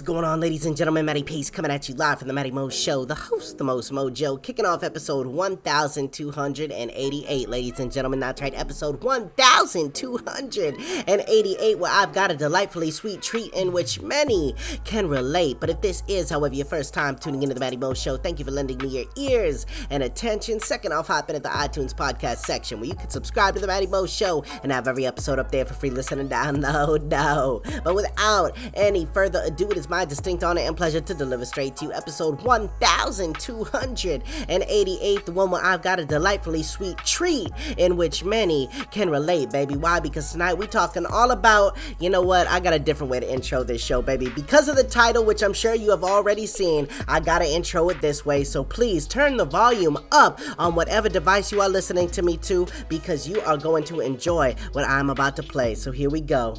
What's going on, ladies and gentlemen? Matty Pace coming at you live from the Matty Mo Show, the host, the most mojo, kicking off episode 1288, ladies and gentlemen. That's right, episode 1288, where I've got a delightfully sweet treat in which many can relate. But if this is, however, your first time tuning into the Matty Mo Show, thank you for lending me your ears and attention. Second off, hop in at the iTunes podcast section where you can subscribe to the Matty Mo Show and have every episode up there for free listen and download. No, but without any further ado, it is my distinct honor and pleasure to deliver straight to you episode 1288, the one where I've got a delightfully sweet treat in which many can relate, baby. Why? Because tonight we talking all about, you know what, I got a different way to intro this show, baby. Because of the title, which I'm sure you have already seen, I gotta intro it this way. So please turn the volume up on whatever device you are listening to me to because you are going to enjoy what I'm about to play. So here we go.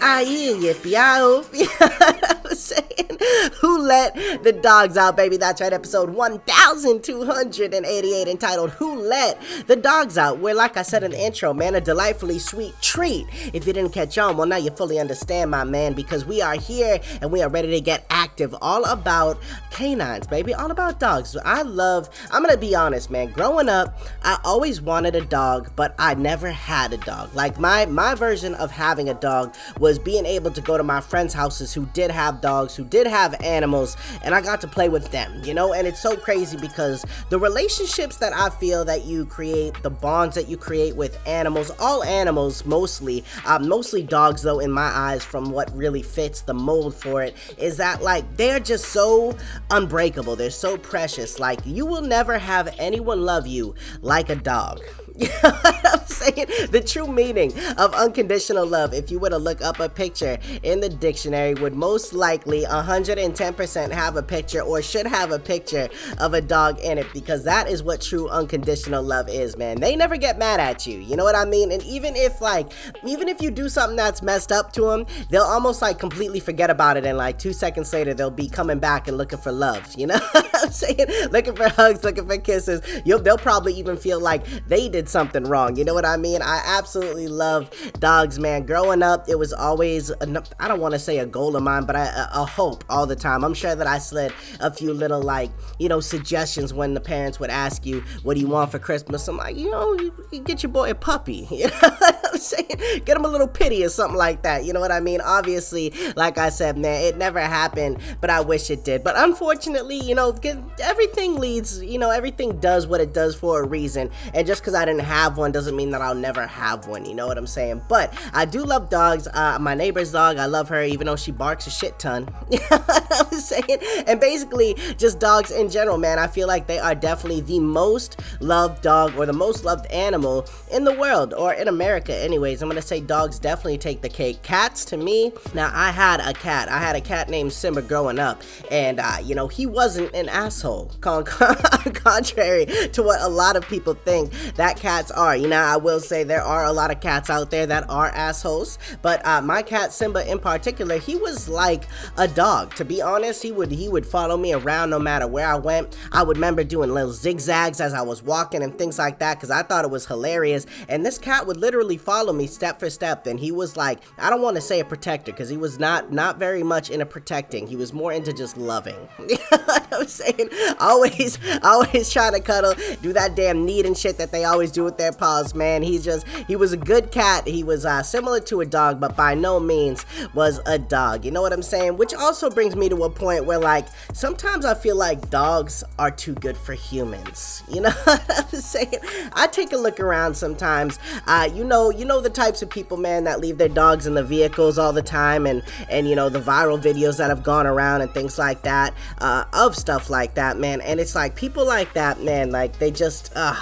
Ahí, espiado, espiado. Who Let the Dogs Out, baby? That's right, episode 1288, entitled Who Let the Dogs Out, where, like I said in the intro, man, a delightfully sweet treat. If you didn't catch on, well, now you fully understand, my man, because we are here and we are ready to get active, all about canines, baby, all about dogs. I love, I'm gonna be honest, man, growing up, I always wanted a dog, but I never had a dog. Like, my, my version of having a dog was being able to go to my friends' houses who did have dogs, who did have animals, and I got to play with them, you know? And it's so crazy because the relationships that I feel that you create, the bonds that you create with animals, all animals mostly, uh, mostly dogs though, in my eyes, from what really fits the mold for it, is that like they're just so unbreakable. They're so precious. Like you will never have anyone love you like a dog. I'm saying? The true meaning of unconditional love, if you were to look up a picture in the dictionary, would most likely 110% have a picture or should have a picture of a dog in it because that is what true unconditional love is, man. They never get mad at you. You know what I mean? And even if, like, even if you do something that's messed up to them, they'll almost like completely forget about it. And like two seconds later, they'll be coming back and looking for love. You know I'm saying? Looking for hugs, looking for kisses. You'll, they'll probably even feel like they did something wrong. You know what I mean? I absolutely love dogs, man. Growing up, it was always, I don't want to say a goal of mine, but I, a, a hope all the time. I'm sure that I slid a few little, like, you know, suggestions when the parents would ask you, what do you want for Christmas? I'm like, you know, you, you get your boy a puppy. You know what I'm saying? Get him a little pity or something like that. You know what I mean? Obviously, like I said, man, it never happened, but I wish it did. But unfortunately, you know, everything leads, you know, everything does what it does for a reason. And just because I didn't have one doesn't mean that I'll never have one. You know what I'm saying? But I do love dogs. Uh, my neighbor's dog, I love her, even though she barks a shit ton. I was saying, and basically just dogs in general, man. I feel like they are definitely the most loved dog or the most loved animal in the world or in America, anyways. I'm gonna say dogs definitely take the cake. Cats, to me, now I had a cat. I had a cat named Simba growing up, and uh, you know he wasn't an asshole. Con- contrary to what a lot of people think that cats are. You know, I will say there are a lot of cats out there that are assholes, but uh, my cat Simba in particular, he was like a dog. To be honest, he would he would follow me around no matter where I went. I would remember doing little zigzags as I was walking and things like that because I thought it was hilarious. And this cat would literally follow me step for step. And he was like, I don't want to say a protector because he was not not very much into protecting. He was more into just loving. I'm saying? Always, always trying to cuddle, do that damn knead and shit that they always do do with their paws, man. He's just, he was a good cat. He was uh, similar to a dog, but by no means was a dog. You know what I'm saying? Which also brings me to a point where, like, sometimes I feel like dogs are too good for humans. You know what I'm saying? I take a look around sometimes. Uh, you know, you know the types of people, man, that leave their dogs in the vehicles all the time, and and you know the viral videos that have gone around and things like that uh, of stuff like that, man. And it's like people like that, man. Like they just, uh,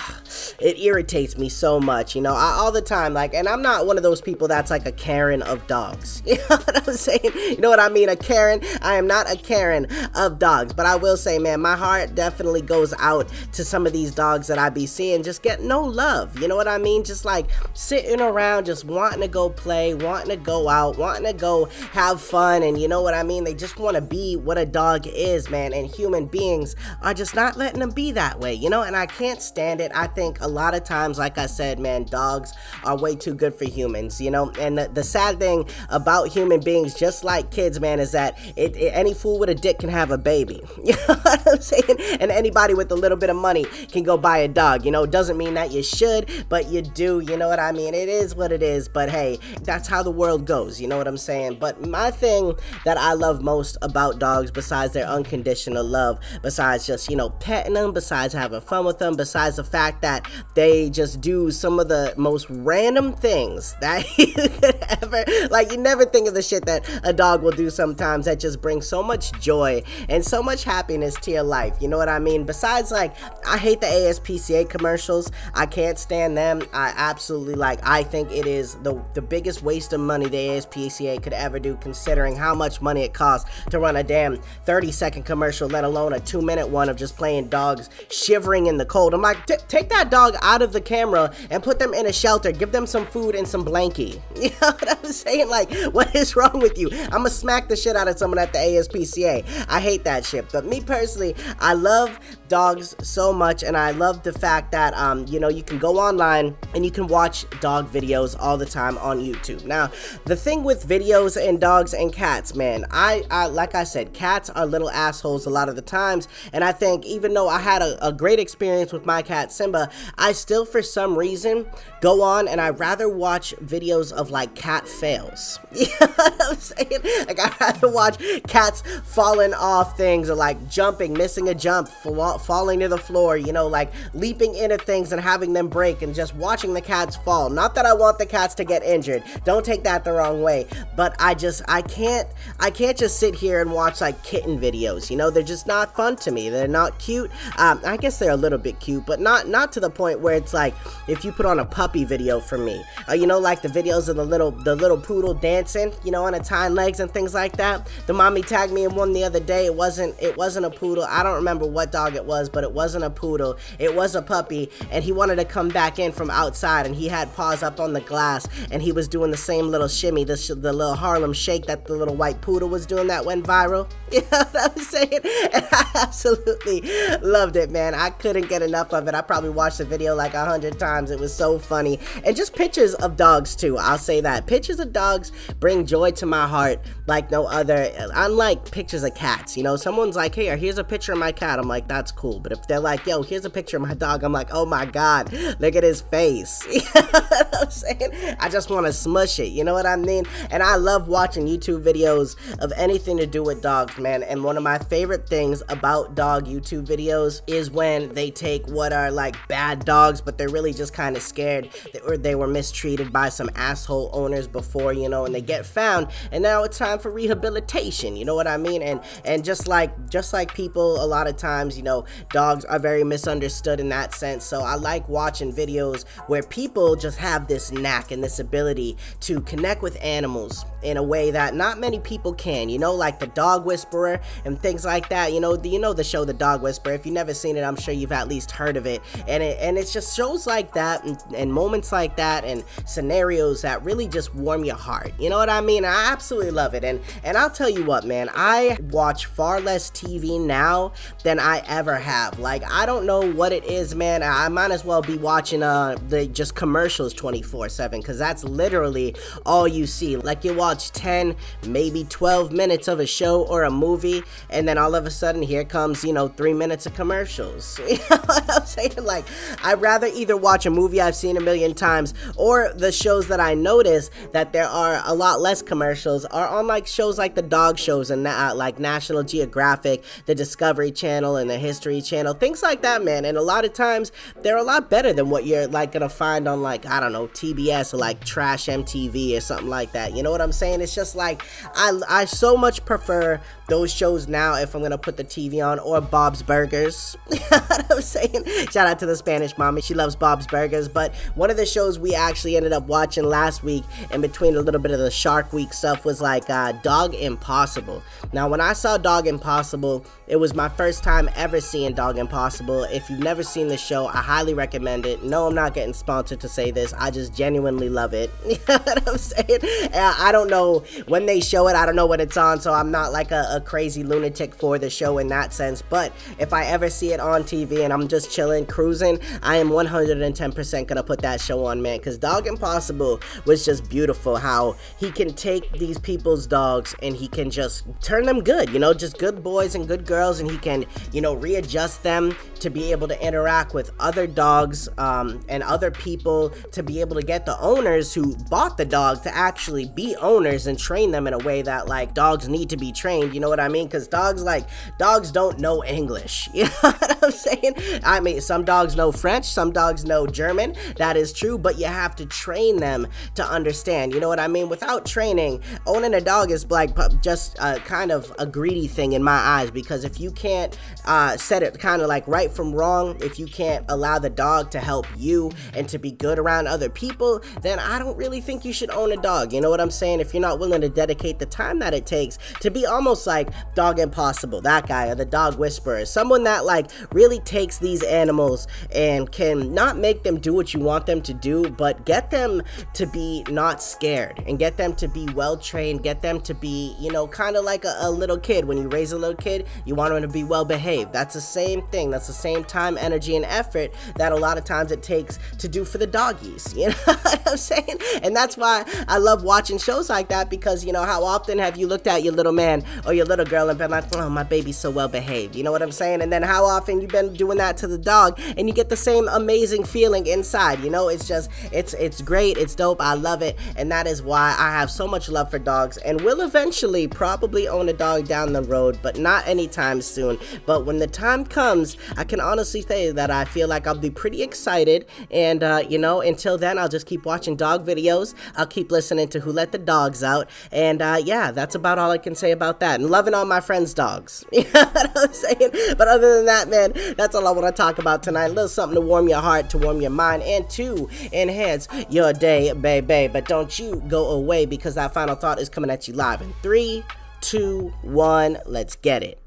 it irritates me so much. You know, I, all the time. Like, and I'm not one of those people that's like a Karen of dogs. You know what I'm saying? You know what I mean? A Karen. I am not a Karen of dogs, but I will say, man, my heart definitely goes out to some of these dogs that I be seeing just get no love. You know what I mean? Just like sitting around, just wanting to go play, wanting to go out, wanting to go have fun, and you know what I mean? They just want to be what a dog is, man. And human beings are just not letting them be that way, you know? And I can't stand it. I think a lot of times, like I said, man, dogs are way too good for humans, you know? And the, the sad thing about human beings, just like kids, man, is that it, it, any fool with a dick can have a baby. You know what I'm saying? And anybody with a little bit of money can go buy a dog. You know, doesn't mean that you should, but you do. You know what I mean? It is what it is. But hey, that's how the world goes. You know what I'm saying? But my thing that I love most about dogs, besides their unconditional love, besides just, you know, petting them, besides having fun with them, besides the fact that they just do some of the most random things that you could ever, like, you never think of the shit that a dog will do sometimes that just brings so much joy and so much happiness to your life. You know what I mean? Besides, like, I hate the ASPCA commercials. I can't stand them. I absolutely like. I think it is the the biggest waste of money the ASPCA could ever do, considering how much money it costs to run a damn 30 second commercial, let alone a two minute one of just playing dogs shivering in the cold. I'm like, take that dog out of the camera and put them in a shelter. Give them some food and some blankie. You know what I'm saying? Like, what is wrong with you? I'm gonna smack the shit out of someone at the ASPCA. I hate that shit. But me personally, I love dogs so much and I love the fact that um you know you can go online and you can watch dog videos all the time on YouTube. Now, the thing with videos and dogs and cats, man, I, I like I said, cats are little assholes a lot of the times and I think even though I had a, a great experience with my cat Simba, I still for some reason go on and I rather watch videos of like cat fails. You know what I'm saying? Like I rather watch cats falling off things or like jumping, missing a jump, falling to the floor, you know, like leaping into things and having them break and just watching the cats fall. Not that I want the cats to get injured. Don't take that the wrong way. But I just I can't I can't just sit here and watch like kitten videos. You know, they're just not fun to me. They're not cute. Um, I guess they're a little bit cute, but not not to the point where it's like if you put on a puppy video for me. Uh, you know, like the videos of the little the little poodle dancing, you know, on its hind legs and things like that. The mommy tagged me in one the other day. It wasn't it wasn't a poodle. I don't remember what dog it was, but it wasn't a poodle. It was a puppy, and he wanted to come back in from outside, and he had paws up on the glass, and he was doing the same little shimmy, the, sh the little Harlem shake that the little white poodle was doing that went viral. You know what I'm saying? And I absolutely loved it, man. I couldn't get enough of it. I probably watched the video like a hundred times. It was so funny. And just pictures of dogs, too. I'll say that. Pictures of dogs bring joy to my heart like no other. Unlike pictures of cats, you know, someone's like, hey, here's a picture of my cat. I'm like, that's cool. But if they're like, yo, here's a picture of my dog, I'm like, oh my God, look at his face. you know what I'm saying? I just want to smush it. You know what I mean? And I love watching YouTube videos of anything to do with dogs, man. And one of my favorite things about dog YouTube videos is when they take what are like bad dogs, but they're really just kind of scared or they were mistreated by some asshole owners before, you know, and they get found and now it's time for rehabilitation. You know what I mean? And and just like just like people a lot of times, you know, dogs are very misunderstood in that sense. So I like watching videos where people just have this knack and this ability to connect with animals in a way that not many people can. You know, like the Dog Whisperer and things like that. You know, you know the show The Dog Whisperer. If you've never seen it, I'm sure you've at least heard of it. And it and it's just shows like that and, and moments like that and scenarios that really just warm your heart. You know what I mean? I absolutely love it. And and I'll tell you what, man, I watch far less TV now than I ever have. Like I don't know what it is, man. I might as well be watching uh the just commercials 24/7 cuz that's literally all you see. Like you watch watch 10, maybe 12 minutes of a show or a movie, and then all of a sudden here comes, you know, three minutes of commercials. You know what I'm saying? Like, I'd rather either watch a movie I've seen a million times or the shows that I notice that there are a lot less commercials are on like shows like the dog shows and uh, like National Geographic, the Discovery Channel, and the History Channel, things like that, man. And a lot of times they're a lot better than what you're like gonna find on like, I don't know, TBS or like Trash MTV or something like that. You know what I'm saying? And it's just like, I, I so much prefer those shows now if I'm gonna put the TV on or Bob's Burgers. you know what I'm saying? Shout out to the Spanish mommy, she loves Bob's Burgers. But one of the shows we actually ended up watching last week, in between a little bit of the Shark Week stuff, was like uh, Dog Impossible. Now, when I saw Dog Impossible, it was my first time ever seeing Dog Impossible. If you've never seen the show, I highly recommend it. No, I'm not getting sponsored to say this. I just genuinely love it. you know what I'm saying? I don't know when they show it. I don't know when it's on, so I'm not like a, a crazy lunatic for the show in that sense. But if I ever see it on TV and I'm just chilling, cruising, I am 110% gonna put that show on, man. Because Dog Impossible was just beautiful. How he can take these people's dogs and he can just turn them good, you know, just good boys and good girls, and he can, you know, readjust them to be able to interact with other dogs um, and other people to be able to get the owners who bought the dog to actually be owners and train them in a way that like dogs need to be trained. You know what I mean? Because dogs like dogs don't know English. You know what I'm saying? I mean, some dogs know French, some dogs know German. That is true, but you have to train them to understand. You know what I mean? Without training, owning a dog is like just kind of a greedy thing in my eyes because if you can't uh, set it kind of like right from wrong, if you can't allow the dog to help you and to be good around other people, then I don't really think you should own a dog. You know what I'm saying? If you're not willing to dedicate the time that it takes to be almost like Dog Impossible, that guy, or the Dog Whisperer, someone that like really takes these animals and can not make them do what you want them to do, but get them to be not scared and get them to be well trained, get them to be, you know, kind of like a, a little kid. When you raise a little kid, you want them to be well behaved. That's the same thing. That's the same time, energy, and effort that a lot of times it takes to do for the doggies. You know what I'm saying? And that's why I love watching shows like that because, you know, how often have you looked at your little man or your little girl and been like, oh, my baby's so well behaved. You know what I'm saying? And then how often you've been doing that to the dog and you get the same amazing feeling inside. You know, it's just, it's, it's great. It's dope. I love it. And that is why I have so much love for dogs and will eventually probably own a dog down the road, but not anytime soon. But when the time comes, I can honestly say that I feel like I'll be pretty excited. And, uh, you know, until then, I'll just keep watching dog videos. I'll keep listening to Who Let the Dogs Out. And, uh, yeah, that's about all I can say about that. And loving all my friends' dogs. you know what I'm saying? But other than that, man, that's all I want to talk about tonight. A little something to warm your heart, to warm your mind, and to enhance your day, baby. But don't you go away because that final thought is coming at you live in three, two, one. Let's get it.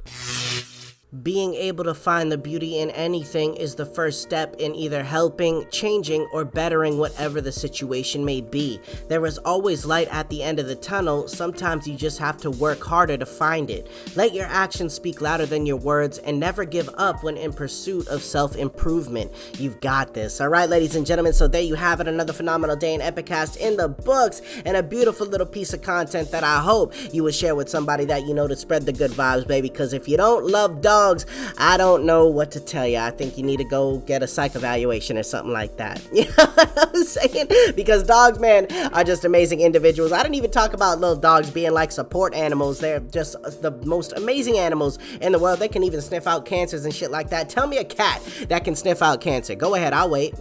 Being able to find the beauty in anything is the first step in either helping, changing, or bettering whatever the situation may be. There is always light at the end of the tunnel, sometimes you just have to work harder to find it. Let your actions speak louder than your words, and never give up when in pursuit of self improvement. You've got this. Alright, ladies and gentlemen, so there you have it another phenomenal day in Epicast in the books, and a beautiful little piece of content that I hope you will share with somebody that you know to spread the good vibes, baby. Because if you don't love dogs, dogs, I don't know what to tell you. I think you need to go get a psych evaluation or something like that. You know what I'm saying? Because dogs, man, are just amazing individuals. I didn't even talk about little dogs being like support animals. They're just the most amazing animals in the world. They can even sniff out cancers and shit like that. Tell me a cat that can sniff out cancer. Go ahead, I'll wait.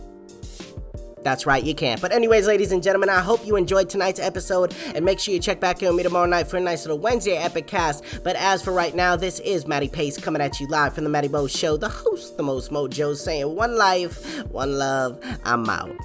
That's right, you can. But anyways, ladies and gentlemen, I hope you enjoyed tonight's episode, and make sure you check back in with me tomorrow night for a nice little Wednesday epic cast. But as for right now, this is Matty Pace coming at you live from the Matty Mo Show, the host, the most mojo, saying one life, one love, I'm out.